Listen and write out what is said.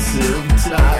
of time.